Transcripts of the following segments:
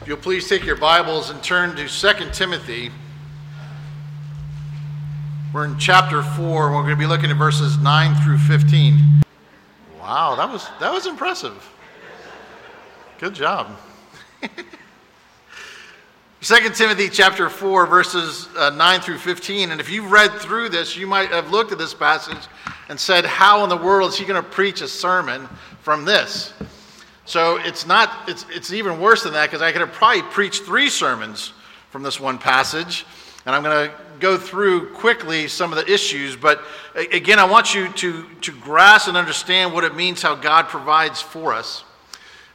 If you'll please take your Bibles and turn to 2 Timothy. We're in chapter 4, and we're going to be looking at verses 9 through 15. Wow, that was, that was impressive. Good job. 2 Timothy chapter 4, verses uh, 9 through 15. And if you've read through this, you might have looked at this passage and said, How in the world is he going to preach a sermon from this? So it's not, it's, it's even worse than that because I could have probably preached three sermons from this one passage. And I'm going to go through quickly some of the issues. But again, I want you to, to grasp and understand what it means how God provides for us.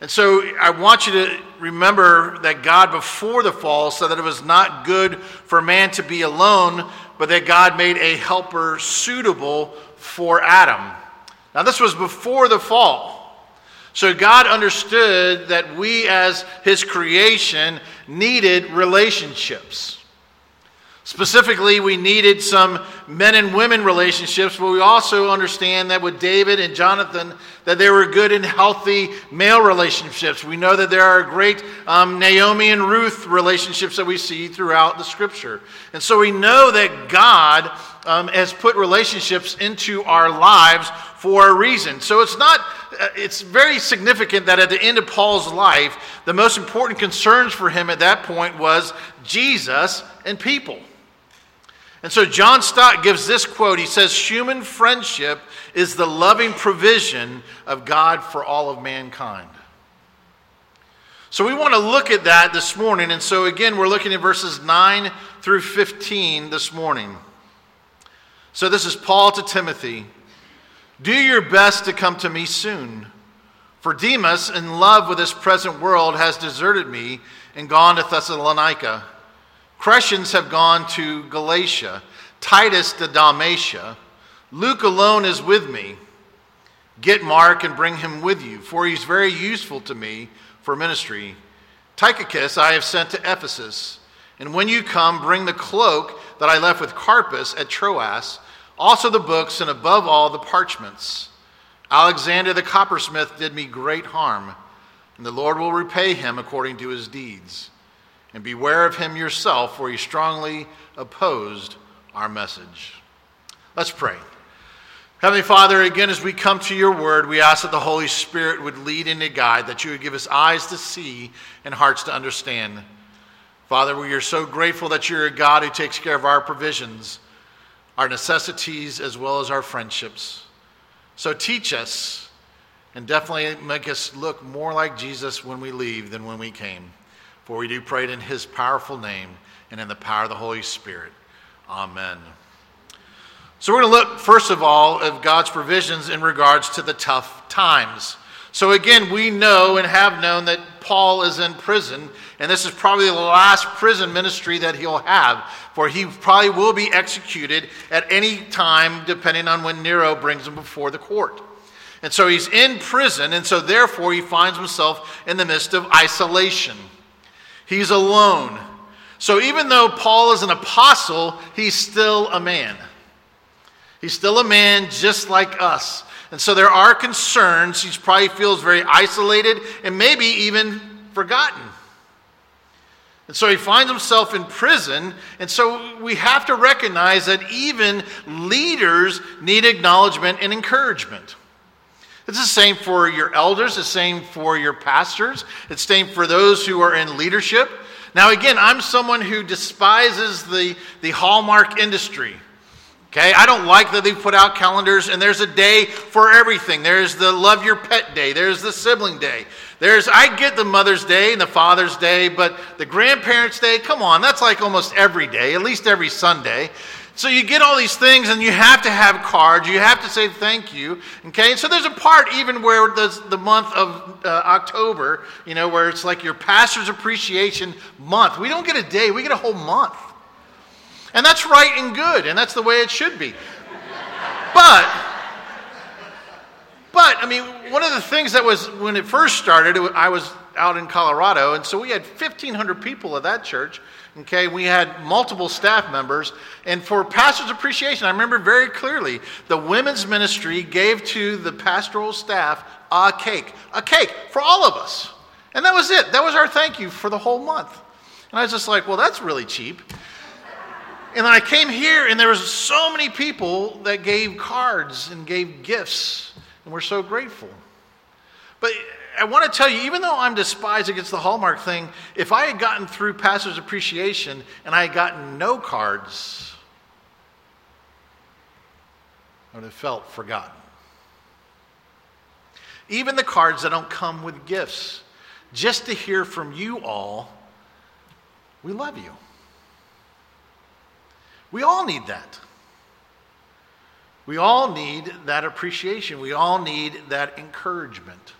And so I want you to remember that God, before the fall, said that it was not good for man to be alone, but that God made a helper suitable for Adam. Now, this was before the fall. So God understood that we, as his creation, needed relationships. Specifically, we needed some men and women relationships, but we also understand that with David and Jonathan, that they were good and healthy male relationships. We know that there are great um, Naomi and Ruth relationships that we see throughout the scripture. And so we know that God um, has put relationships into our lives for a reason. So it's not, uh, it's very significant that at the end of Paul's life, the most important concerns for him at that point was Jesus and people. And so John Stott gives this quote. He says, Human friendship is the loving provision of God for all of mankind. So we want to look at that this morning. And so again, we're looking at verses 9 through 15 this morning. So this is Paul to Timothy. Do your best to come to me soon. For Demas, in love with this present world, has deserted me and gone to Thessalonica. Crescens have gone to Galatia, Titus to Dalmatia. Luke alone is with me. Get Mark and bring him with you, for he's very useful to me for ministry. Tychicus I have sent to Ephesus. And when you come, bring the cloak that I left with Carpus at Troas also the books, and above all, the parchments. Alexander the coppersmith did me great harm, and the Lord will repay him according to his deeds. And beware of him yourself, for he strongly opposed our message. Let's pray. Heavenly Father, again, as we come to your word, we ask that the Holy Spirit would lead and guide, that you would give us eyes to see and hearts to understand. Father, we are so grateful that you're a God who takes care of our provisions our necessities, as well as our friendships. So teach us and definitely make us look more like Jesus when we leave than when we came. For we do pray it in his powerful name and in the power of the Holy Spirit. Amen. So we're going to look, first of all, of God's provisions in regards to the tough times. So again, we know and have known that Paul is in prison, and this is probably the last prison ministry that he'll have, for he probably will be executed at any time, depending on when Nero brings him before the court. And so he's in prison, and so therefore he finds himself in the midst of isolation. He's alone. So even though Paul is an apostle, he's still a man. He's still a man just like us. And so there are concerns. He probably feels very isolated and maybe even forgotten. And so he finds himself in prison. And so we have to recognize that even leaders need acknowledgement and encouragement. It's the same for your elders, the same for your pastors, it's the same for those who are in leadership. Now, again, I'm someone who despises the, the hallmark industry. Okay, I don't like that they've put out calendars and there's a day for everything. There's the love your pet day, there's the sibling day. There's I get the Mother's Day and the Father's Day, but the grandparents' day, come on, that's like almost every day, at least every Sunday. So you get all these things and you have to have cards, you have to say thank you. Okay, so there's a part even where the, the month of uh, October, you know, where it's like your pastor's appreciation month. We don't get a day, we get a whole month. And that's right and good, and that's the way it should be. But, but, I mean, one of the things that was, when it first started, it, I was out in Colorado, and so we had 1,500 people at that church. Okay, we had multiple staff members. And for pastor's appreciation, I remember very clearly the women's ministry gave to the pastoral staff a cake, a cake for all of us. And that was it. That was our thank you for the whole month. And I was just like, well, that's really cheap. And then I came here, and there was so many people that gave cards and gave gifts, and we're so grateful. But I want to tell you, even though I'm despised against the Hallmark thing, if I had gotten through Pastor's Appreciation and I had gotten no cards, I would have felt forgotten. Even the cards that don't come with gifts, just to hear from you all, we love you. We all need that. We all need that appreciation. We all need that encouragement.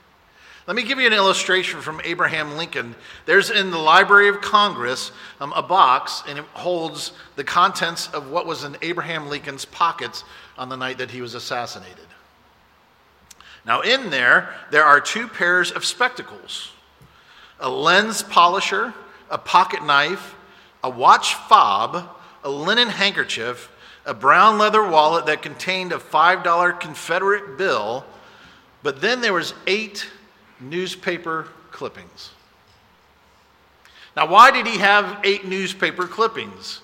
Let me give you an illustration from Abraham Lincoln. There's in the Library of Congress um, a box, and it holds the contents of what was in Abraham Lincoln's pockets on the night that he was assassinated. Now, in there, there are two pairs of spectacles a lens polisher, a pocket knife, a watch fob, a linen handkerchief, a brown leather wallet that contained a $5 Confederate bill, but then there was eight newspaper clippings. Now, why did he have eight newspaper clippings?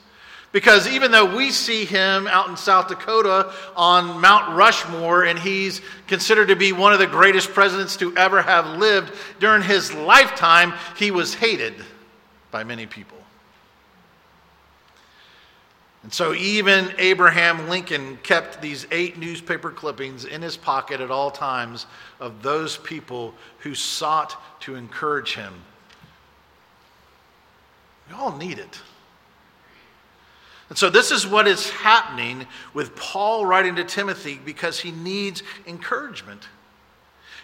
Because even though we see him out in South Dakota on Mount Rushmore and he's considered to be one of the greatest presidents to ever have lived, during his lifetime, he was hated by many people. And so even Abraham Lincoln kept these eight newspaper clippings in his pocket at all times of those people who sought to encourage him. We all need it. And so, this is what is happening with Paul writing to Timothy because he needs encouragement.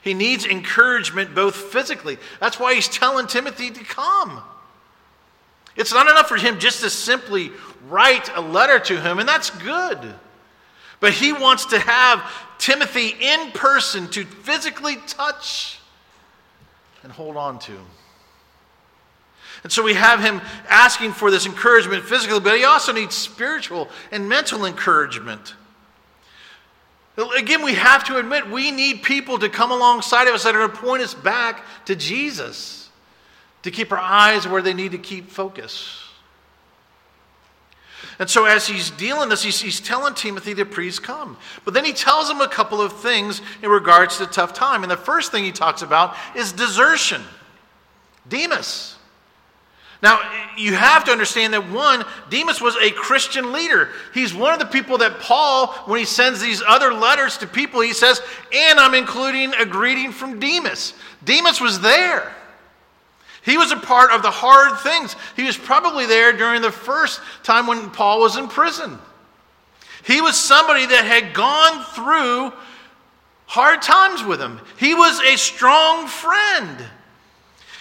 He needs encouragement both physically. That's why he's telling Timothy to come. It's not enough for him just to simply write a letter to him, and that's good. But he wants to have Timothy in person to physically touch and hold on to. And so we have him asking for this encouragement physically, but he also needs spiritual and mental encouragement. Again, we have to admit we need people to come alongside of us that are going to point us back to Jesus, to keep our eyes where they need to keep focus. And so, as he's dealing this, he's, he's telling Timothy to please come. But then he tells him a couple of things in regards to tough time. And the first thing he talks about is desertion. Demas. Now, you have to understand that one, Demas was a Christian leader. He's one of the people that Paul, when he sends these other letters to people, he says, and I'm including a greeting from Demas. Demas was there. He was a part of the hard things. He was probably there during the first time when Paul was in prison. He was somebody that had gone through hard times with him. He was a strong friend.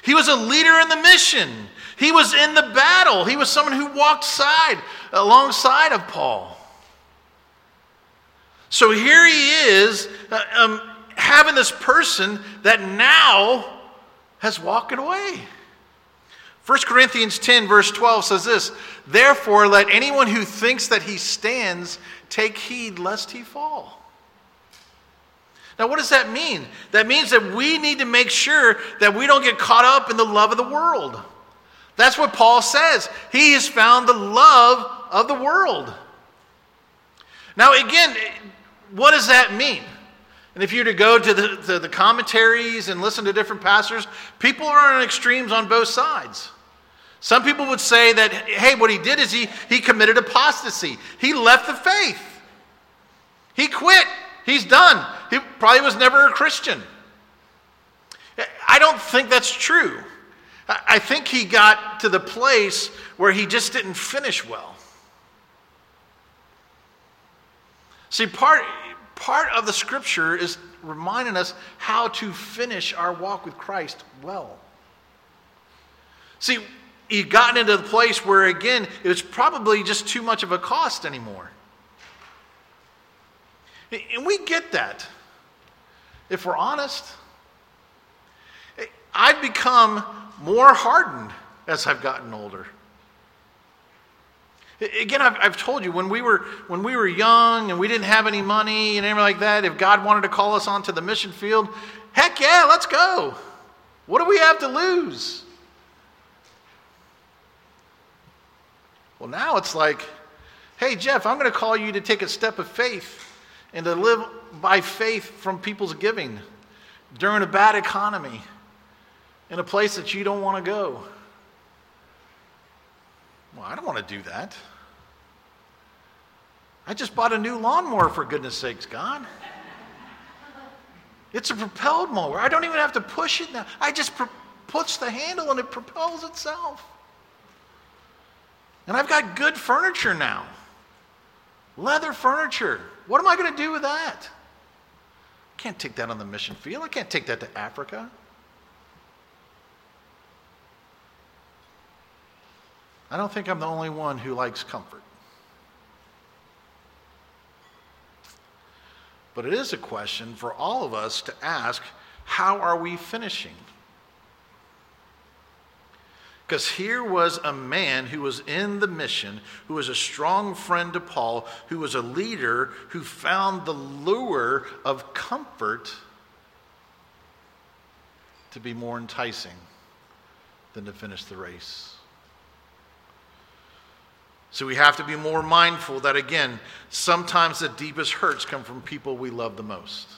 He was a leader in the mission. He was in the battle. He was someone who walked side alongside of Paul. So here he is uh, um, having this person that now has walked away. 1 Corinthians 10, verse 12 says this Therefore, let anyone who thinks that he stands take heed lest he fall. Now, what does that mean? That means that we need to make sure that we don't get caught up in the love of the world. That's what Paul says. He has found the love of the world. Now, again, what does that mean? And if you were to go to the, to the commentaries and listen to different pastors, people are on extremes on both sides. Some people would say that, hey, what he did is he, he committed apostasy. He left the faith. He quit. He's done. He probably was never a Christian. I don't think that's true. I think he got to the place where he just didn't finish well. See, part, part of the scripture is reminding us how to finish our walk with Christ well. See, he'd gotten into the place where, again, it was probably just too much of a cost anymore. And we get that. If we're honest, I've become more hardened as I've gotten older. Again, I've, I've, told you when we were when we were young and we didn't have any money and anything like that. If God wanted to call us onto the mission field, heck yeah, let's go. What do we have to lose? Well, now it's like, hey, Jeff, I'm going to call you to take a step of faith and to live by faith from people's giving during a bad economy in a place that you don't want to go. Well, I don't want to do that. I just bought a new lawnmower, for goodness sakes, God. It's a propelled mower. I don't even have to push it now. I just pro- push the handle and it propels itself. And I've got good furniture now leather furniture. What am I going to do with that? I can't take that on the mission field. I can't take that to Africa. I don't think I'm the only one who likes comfort. But it is a question for all of us to ask how are we finishing? Because here was a man who was in the mission, who was a strong friend to Paul, who was a leader, who found the lure of comfort to be more enticing than to finish the race. So we have to be more mindful that, again, sometimes the deepest hurts come from people we love the most.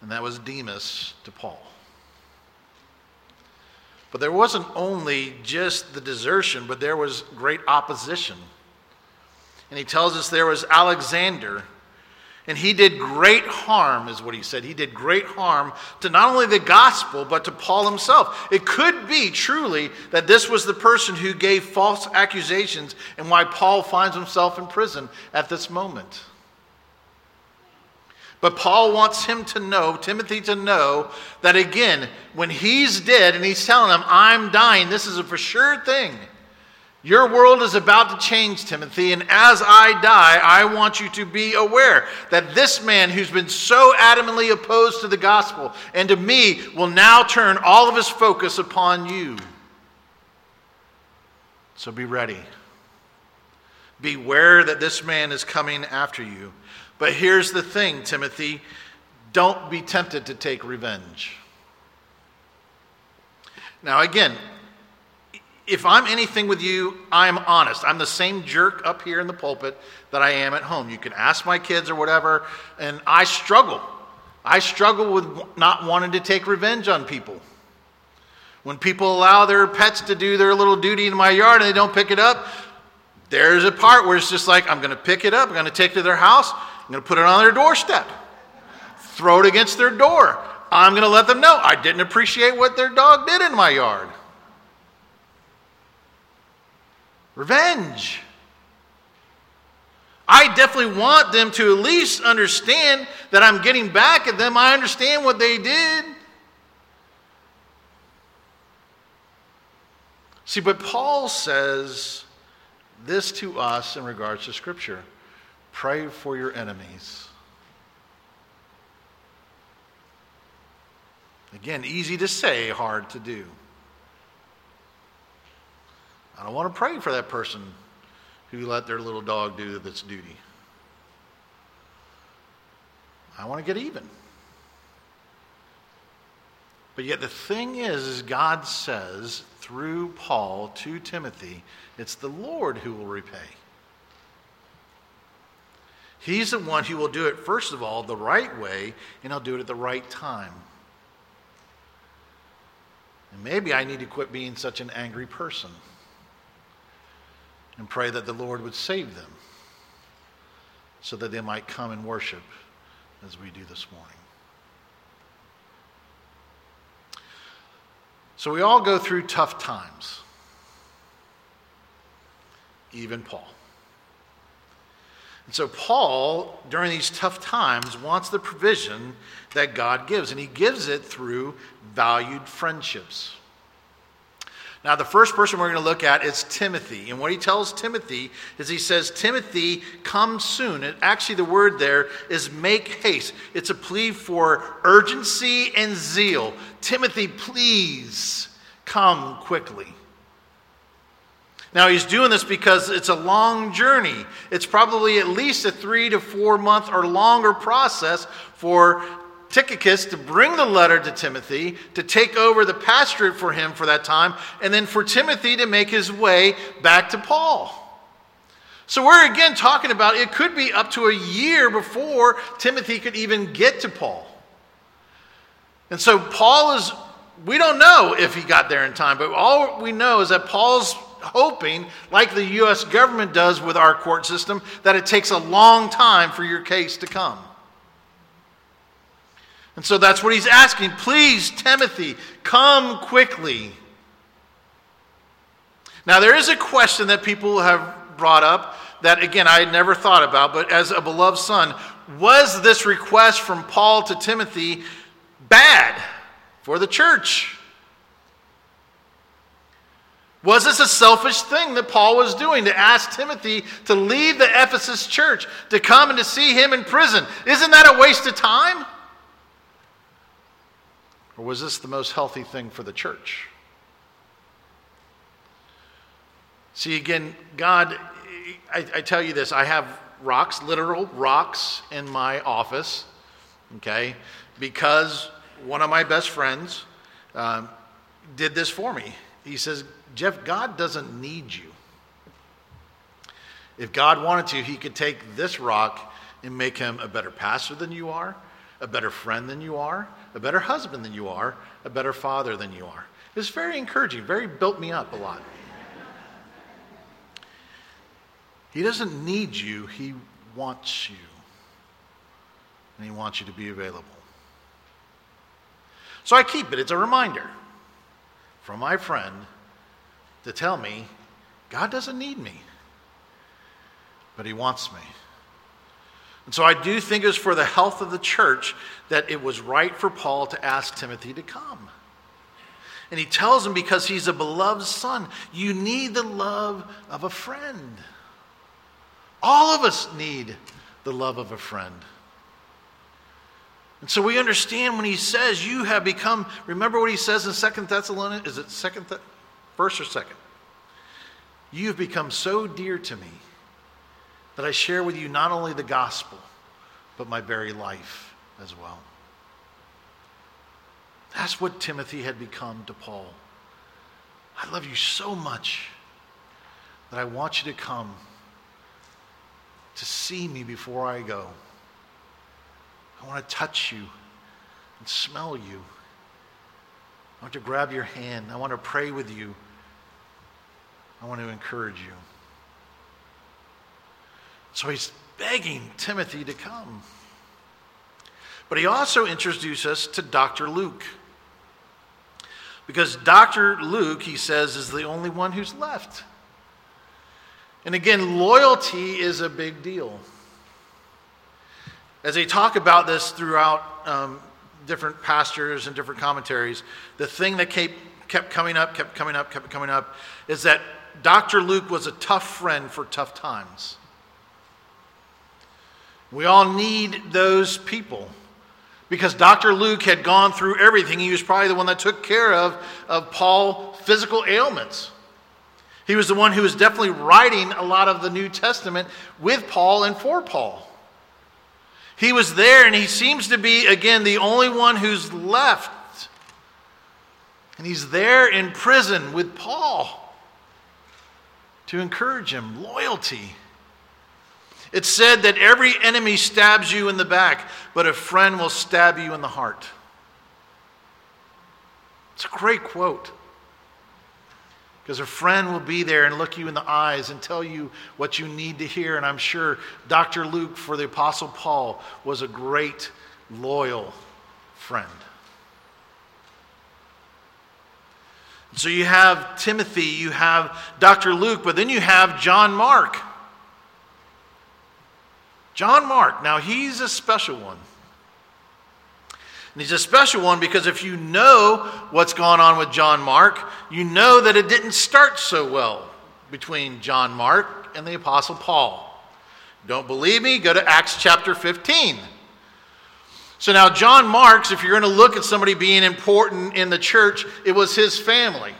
And that was Demas to Paul. But there wasn't only just the desertion, but there was great opposition. And he tells us there was Alexander and he did great harm, is what he said. He did great harm to not only the gospel, but to Paul himself. It could be truly that this was the person who gave false accusations and why Paul finds himself in prison at this moment. But Paul wants him to know, Timothy to know, that again, when he's dead and he's telling him, I'm dying, this is a for sure thing. Your world is about to change, Timothy, and as I die, I want you to be aware that this man who's been so adamantly opposed to the gospel and to me will now turn all of his focus upon you. So be ready. Beware that this man is coming after you. But here's the thing, Timothy don't be tempted to take revenge. Now, again, if I'm anything with you, I'm honest. I'm the same jerk up here in the pulpit that I am at home. You can ask my kids or whatever, and I struggle. I struggle with not wanting to take revenge on people. When people allow their pets to do their little duty in my yard and they don't pick it up, there's a part where it's just like, I'm going to pick it up, I'm going to take it to their house, I'm going to put it on their doorstep, throw it against their door. I'm going to let them know I didn't appreciate what their dog did in my yard. Revenge. I definitely want them to at least understand that I'm getting back at them. I understand what they did. See, but Paul says this to us in regards to Scripture pray for your enemies. Again, easy to say, hard to do. I don't want to pray for that person who let their little dog do its duty. I want to get even. But yet the thing is, is God says through Paul to Timothy, it's the Lord who will repay. He's the one who will do it, first of all, the right way, and he'll do it at the right time. And maybe I need to quit being such an angry person and pray that the Lord would save them so that they might come and worship as we do this morning. So we all go through tough times, even Paul. And so, Paul, during these tough times, wants the provision that God gives, and he gives it through valued friendships. Now, the first person we're going to look at is Timothy. And what he tells Timothy is he says, Timothy, come soon. And actually, the word there is make haste. It's a plea for urgency and zeal. Timothy, please come quickly. Now, he's doing this because it's a long journey. It's probably at least a three to four month or longer process for Tychicus to bring the letter to Timothy, to take over the pastorate for him for that time, and then for Timothy to make his way back to Paul. So we're again talking about it could be up to a year before Timothy could even get to Paul. And so Paul is, we don't know if he got there in time, but all we know is that Paul's hoping, like the U.S. government does with our court system, that it takes a long time for your case to come. And so that's what he's asking. Please, Timothy, come quickly. Now, there is a question that people have brought up that, again, I had never thought about, but as a beloved son, was this request from Paul to Timothy bad for the church? Was this a selfish thing that Paul was doing to ask Timothy to leave the Ephesus church, to come and to see him in prison? Isn't that a waste of time? Or was this the most healthy thing for the church? See, again, God, I, I, tell you this I have rocks, literal rocks, in my office, okay, because one of my best friends um, did this for me. He says, Jeff, God doesn't need you. If God wanted to, he could take this rock and make him a better pastor than you are, a better friend than you are, a better husband than you are, a better father than you are. It's very encouraging, very built me up a lot. He doesn't need you, He wants you. And He wants you to be available. So I keep it. It's a reminder from my friend to tell me God doesn't need me, but He wants me. And so I do think it's for the health of the church that it was right for Paul to ask Timothy to come. And he tells him because he's a beloved son, you need the love of a friend. All of us need the love of a friend. And so we understand when he says, You have become, remember what he says in Second Thessalonians? Is it second, Th- first or second? You have become so dear to me that I share with you not only the gospel, but my very life as well. That's what Timothy had become to Paul. I love you so much that I want you to come to see me before I go. I want to touch you and smell you. I want to grab your hand. I want to pray with you. I want to encourage you. So he's begging Timothy to come. But he also introduces us to Dr. Luke. Because Dr. Luke, he says, is the only one who's left. And again, loyalty is a big deal. As they talk about this throughout um, different pastors and different commentaries, the thing that kept, kept coming up, kept coming up, kept coming up, is that Dr. Luke was a tough friend for tough times. We all need those people because Dr. Luke had gone through everything. He was probably the one that took care of, of Paul's physical ailments. He was the one who was definitely writing a lot of the New Testament with Paul and for Paul. He was there, and he seems to be, again, the only one who's left. And he's there in prison with Paul to encourage him. Loyalty. It's said that every enemy stabs you in the back, but a friend will stab you in the heart. It's a great quote. Because a friend will be there and look you in the eyes and tell you what you need to hear. And I'm sure Dr. Luke, for the Apostle Paul, was a great, loyal friend. So you have Timothy, you have Dr. Luke, but then you have John Mark. John Mark, now he's a special one. And he's a special one because if you know what's gone on with John Mark, you know that it didn't start so well between John Mark and the Apostle Paul. Don't believe me? Go to Acts chapter 15. So now, John Marks, if you're going to look at somebody being important in the church, it was his family.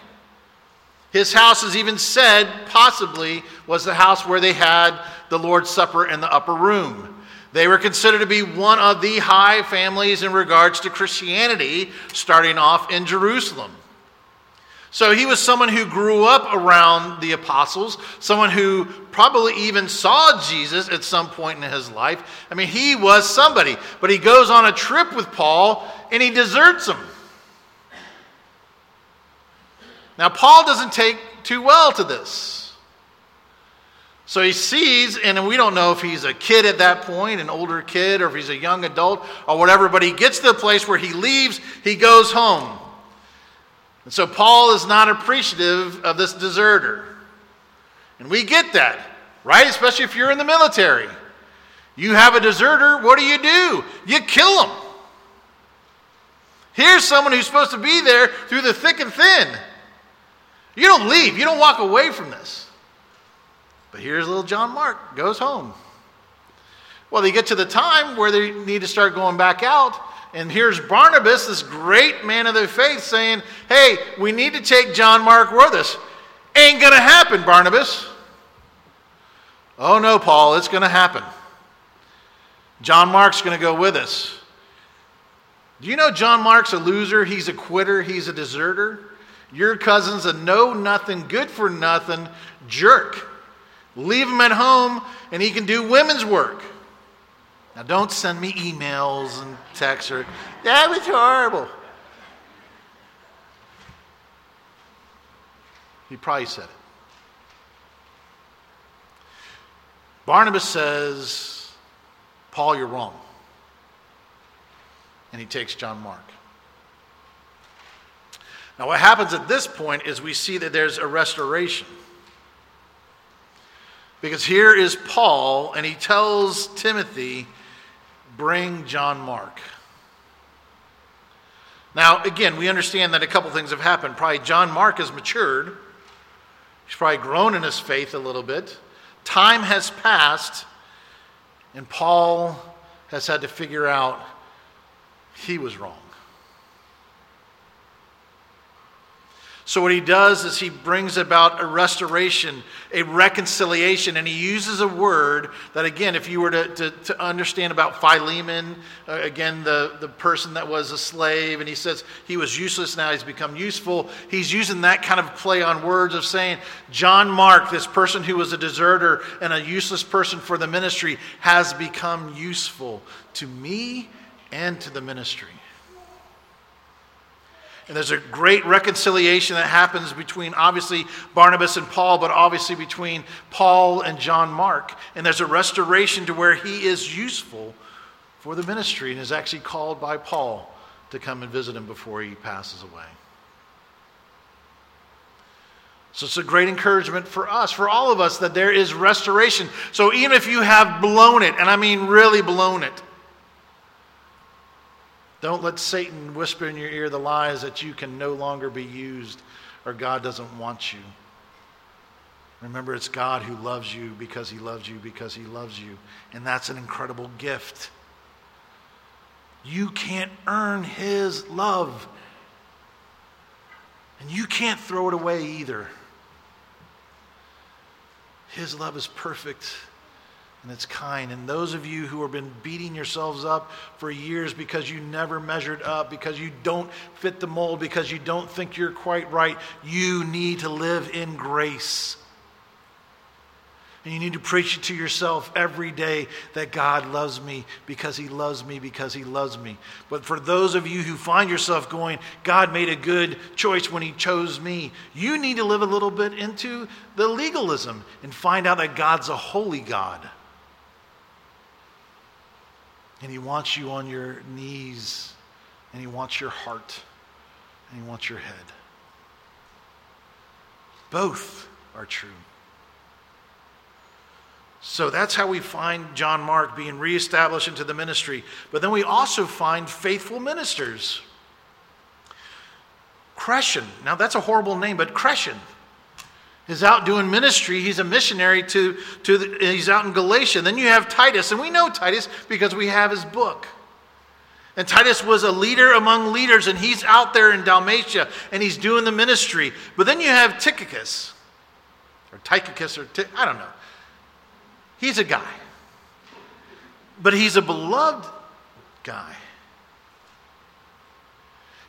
His house is even said, possibly, was the house where they had the Lord's Supper in the upper room. They were considered to be one of the high families in regards to Christianity, starting off in Jerusalem. So he was someone who grew up around the apostles, someone who probably even saw Jesus at some point in his life. I mean, he was somebody. But he goes on a trip with Paul and he deserts him. Now, Paul doesn't take too well to this. So he sees, and we don't know if he's a kid at that point, an older kid, or if he's a young adult, or whatever, but he gets to the place where he leaves, he goes home. And so Paul is not appreciative of this deserter. And we get that, right? Especially if you're in the military. You have a deserter, what do you do? You kill him. Here's someone who's supposed to be there through the thick and thin. You don't leave, you don't walk away from this. But here's little John Mark, goes home. Well, they get to the time where they need to start going back out. And here's Barnabas, this great man of the faith, saying, Hey, we need to take John Mark with us. Ain't going to happen, Barnabas. Oh, no, Paul, it's going to happen. John Mark's going to go with us. Do you know John Mark's a loser? He's a quitter. He's a deserter. Your cousin's a know nothing, good for nothing jerk. Leave him at home and he can do women's work. Now, don't send me emails and texts or, that was horrible. He probably said it. Barnabas says, Paul, you're wrong. And he takes John Mark. Now, what happens at this point is we see that there's a restoration. Because here is Paul, and he tells Timothy, bring John Mark. Now, again, we understand that a couple things have happened. Probably John Mark has matured. He's probably grown in his faith a little bit. Time has passed, and Paul has had to figure out he was wrong. So, what he does is he brings about a restoration, a reconciliation, and he uses a word that, again, if you were to, to, to understand about Philemon, uh, again, the, the person that was a slave, and he says he was useless, now he's become useful. He's using that kind of play on words of saying, John Mark, this person who was a deserter and a useless person for the ministry, has become useful to me and to the ministry. And there's a great reconciliation that happens between obviously Barnabas and Paul, but obviously between Paul and John Mark. And there's a restoration to where he is useful for the ministry and is actually called by Paul to come and visit him before he passes away. So it's a great encouragement for us, for all of us, that there is restoration. So even if you have blown it, and I mean really blown it, don't let Satan whisper in your ear the lies that you can no longer be used or God doesn't want you. Remember, it's God who loves you because he loves you because he loves you. And that's an incredible gift. You can't earn his love. And you can't throw it away either. His love is perfect and it's kind. And those of you who have been beating yourselves up for years because you never measured up, because you don't fit the mold, because you don't think you're quite right, you need to live in grace. And you need to preach it to yourself every day that God loves me because He loves me because He loves me. But for those of you who find yourself going, God made a good choice when He chose me, you need to live a little bit into the legalism and find out that God's a holy God. And He wants you on your knees, and He wants your heart, and He wants your head. Both are true. So that's how we find John Mark being reestablished into the ministry. But then we also find faithful ministers. Crescent. Now that's a horrible name, but Crescent is out doing ministry. He's a missionary to, to the, he's out in Galatia. Then you have Titus, and we know Titus because we have his book. And Titus was a leader among leaders, and he's out there in Dalmatia, and he's doing the ministry. But then you have Tychicus, or Tychicus, or Ty- I don't know. He's a guy. But he's a beloved guy.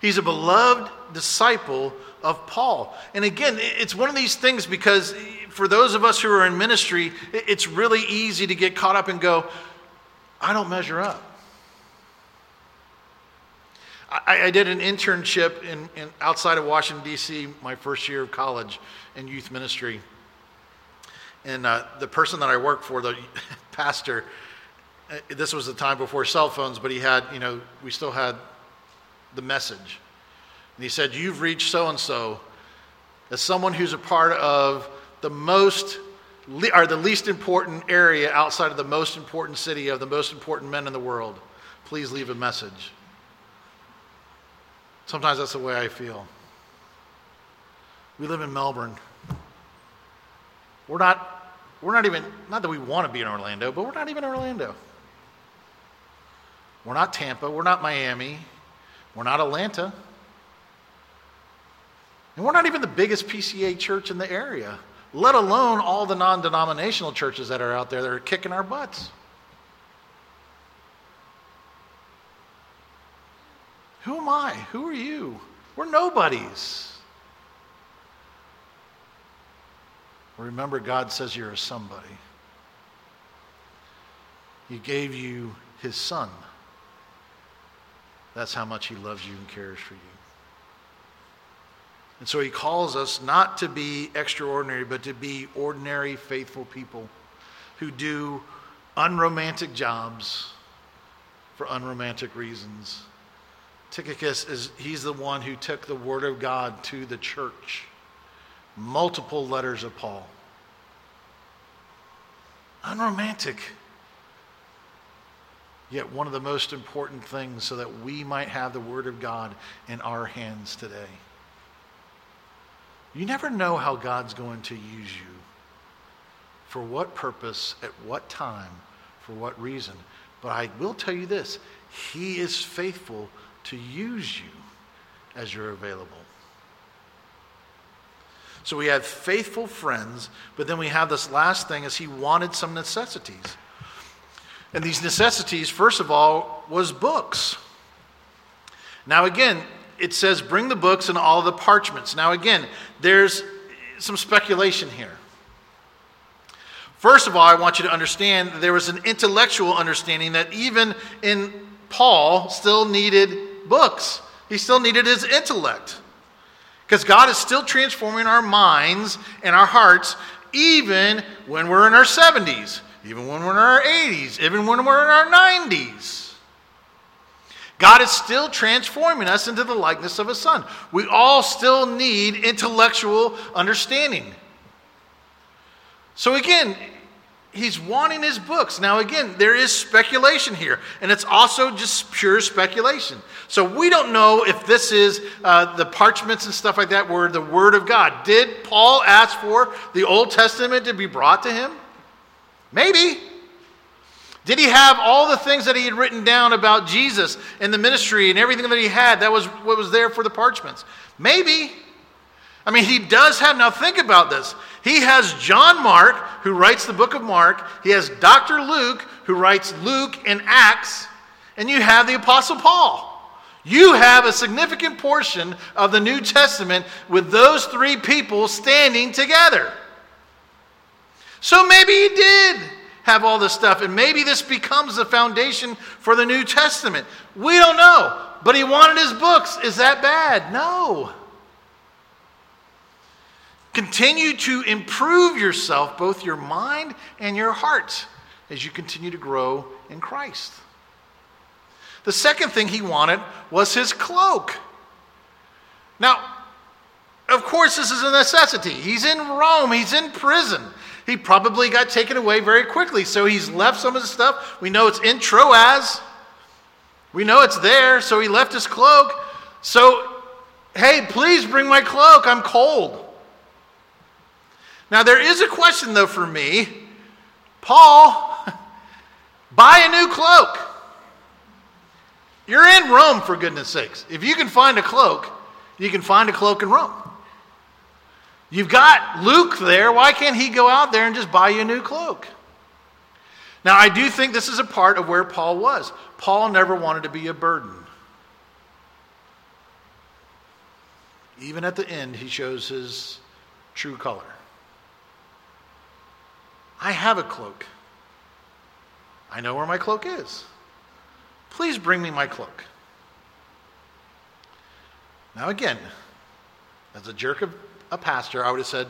He's a beloved disciple of Paul. And again, it's one of these things because for those of us who are in ministry, it's really easy to get caught up and go, I don't measure up. I, I did an internship in, in, outside of Washington, D.C., my first year of college in youth ministry. And uh, the person that I worked for, the pastor, uh, this was the time before cell phones, but he had, you know, we still had the message. And he said, You've reached so and so as someone who's a part of the most or the least important area outside of the most important city of the most important men in the world. Please leave a message. Sometimes that's the way I feel. We live in Melbourne. We're not, we're not even, not that we want to be in Orlando, but we're not even Orlando. We're not Tampa. We're not Miami. We're not Atlanta. And we're not even the biggest PCA church in the area, let alone all the non denominational churches that are out there that are kicking our butts. Who am I? Who are you? We're nobodies. Remember, God says you're a somebody. He gave you his son. That's how much he loves you and cares for you. And so he calls us not to be extraordinary, but to be ordinary, faithful people who do unromantic jobs for unromantic reasons. Tychicus is he's the one who took the word of God to the church. Multiple letters of Paul. Unromantic. Yet one of the most important things so that we might have the word of God in our hands today. You never know how God's going to use you. For what purpose, at what time, for what reason. But I will tell you this He is faithful to use you as you're available. So we have faithful friends, but then we have this last thing is he wanted some necessities. And these necessities, first of all, was books. Now again, it says bring the books and all the parchments. Now again, there's some speculation here. First of all, I want you to understand there was an intellectual understanding that even in Paul still needed books. He still needed his intellect. Because God is still transforming our minds and our hearts, even when we're in our 70s, even when we're in our 80s, even when we're in our 90s. God is still transforming us into the likeness of His Son. We all still need intellectual understanding. So, again, he's wanting his books. Now, again, there is speculation here, and it's also just pure speculation. So we don't know if this is uh, the parchments and stuff like that were the Word of God. Did Paul ask for the Old Testament to be brought to him? Maybe. Did he have all the things that he had written down about Jesus and the ministry and everything that he had? That was what was there for the parchments. Maybe. I mean, he does have, now think about this. He has John Mark, who writes the book of Mark. He has Dr. Luke, who writes Luke and Acts. And you have the Apostle Paul. You have a significant portion of the New Testament with those three people standing together. So maybe he did have all this stuff, and maybe this becomes the foundation for the New Testament. We don't know. But he wanted his books. Is that bad? No. Continue to improve yourself, both your mind and your heart, as you continue to grow in Christ. The second thing he wanted was his cloak. Now, of course, this is a necessity. He's in Rome, he's in prison. He probably got taken away very quickly, so he's left some of the stuff. We know it's in Troas. We know it's there, so he left his cloak. So, hey, please bring my cloak. I'm cold. Now, there is a question, though, for me. Paul, buy a new cloak. You're in Rome, for goodness sakes. If you can find a cloak, you can find a cloak in Rome. You've got Luke there. Why can't he go out there and just buy you a new cloak? Now, I do think this is a part of where Paul was. Paul never wanted to be a burden. Even at the end, he shows his true color. I have a cloak. I know where my cloak is. Please bring me my cloak. Now, again, as a jerk of a pastor, I would have said,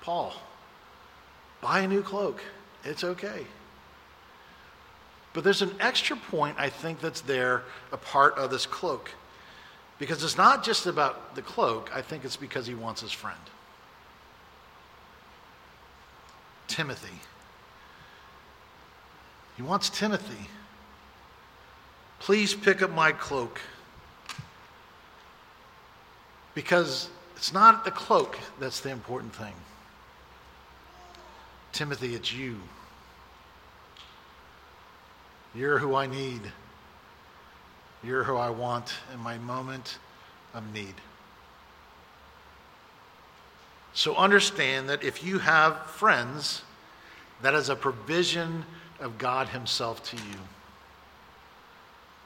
Paul, buy a new cloak. It's okay. But there's an extra point I think that's there, a part of this cloak. Because it's not just about the cloak, I think it's because he wants his friend. Timothy. He wants Timothy. Please pick up my cloak. Because it's not the cloak that's the important thing. Timothy, it's you. You're who I need. You're who I want in my moment of need. So understand that if you have friends, that is a provision of God Himself to you.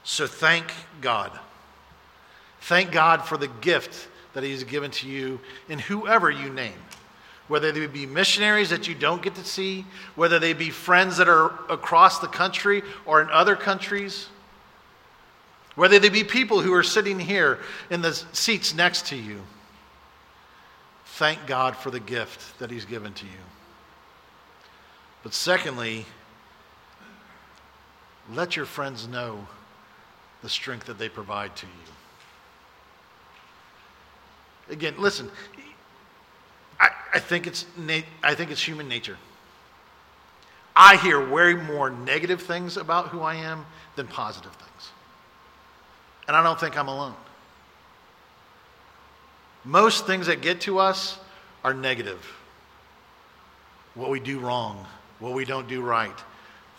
So thank God. Thank God for the gift that He's given to you in whoever you name. Whether they be missionaries that you don't get to see, whether they be friends that are across the country or in other countries, whether they be people who are sitting here in the seats next to you. Thank God for the gift that He's given to you. But secondly, let your friends know the strength that they provide to you. Again, listen, I, I, think, it's I think it's human nature. I hear way more negative things about who I am than positive things. And I don't think I'm alone. Most things that get to us are negative. What we do wrong, what we don't do right,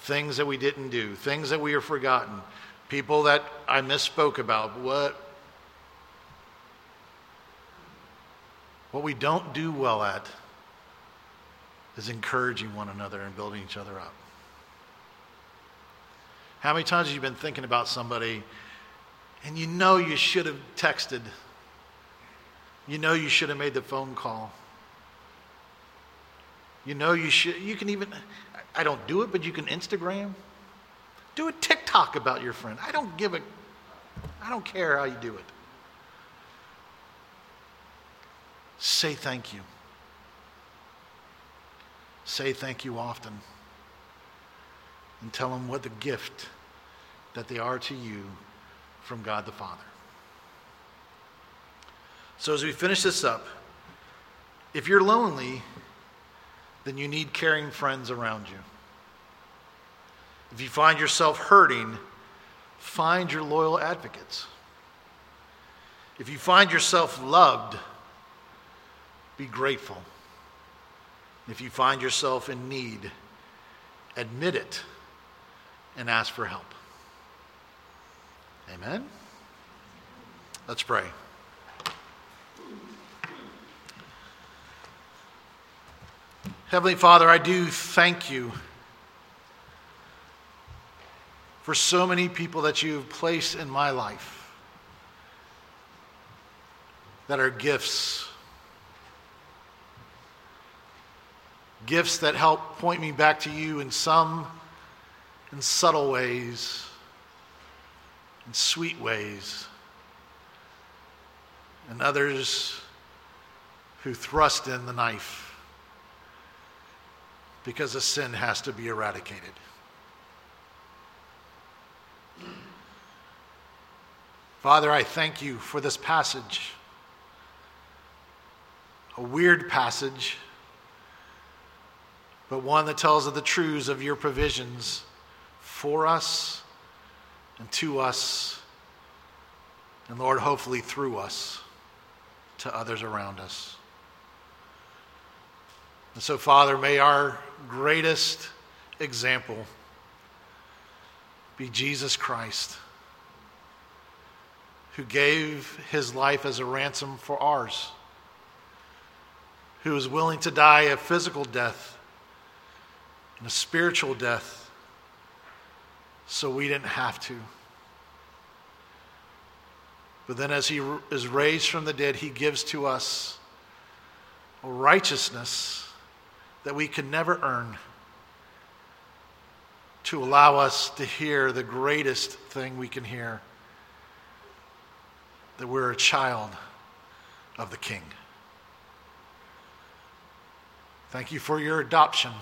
things that we didn't do, things that we have forgotten, people that I misspoke about, what what we don't do well at is encouraging one another and building each other up. How many times have you been thinking about somebody and you know you should have texted? You know you should have made the phone call. You know you should, you can even, I don't do it, but you can Instagram. Do a TikTok about your friend. I don't give a, I don't care how you do it. Say thank you. Say thank you often. And tell them what the gift that they are to you from God the Father. So, as we finish this up, if you're lonely, then you need caring friends around you. If you find yourself hurting, find your loyal advocates. If you find yourself loved, be grateful. If you find yourself in need, admit it and ask for help. Amen? Let's pray. Heavenly Father, I do thank you for so many people that you've placed in my life that are gifts. Gifts that help point me back to you in some in subtle ways, in sweet ways, and others who thrust in the knife because a sin has to be eradicated. Father, I thank you for this passage. A weird passage, but one that tells of the truths of your provisions for us and to us, and Lord, hopefully through us to others around us. And so, Father, may our greatest example be Jesus Christ, who gave his life as a ransom for ours, who was willing to die a physical death and a spiritual death so we didn't have to. But then, as he is raised from the dead, he gives to us a righteousness that we can never earn to allow us to hear the greatest thing we can hear that we're a child of the King. Thank you for your adoption.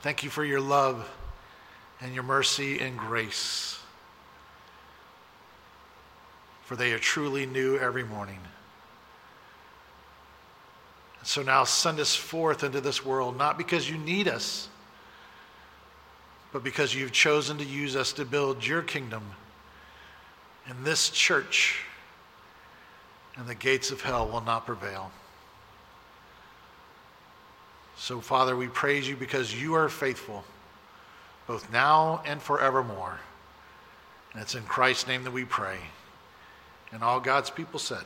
Thank you for your love and your mercy and grace. For they are truly new every morning. And So now send us forth into this world, not because you need us, but because you've chosen to use us to build your kingdom in this church, and the gates of hell will not prevail. So, Father, we praise you because you are faithful, both now and forevermore. And it's in Christ's name that we pray. And all God's people said,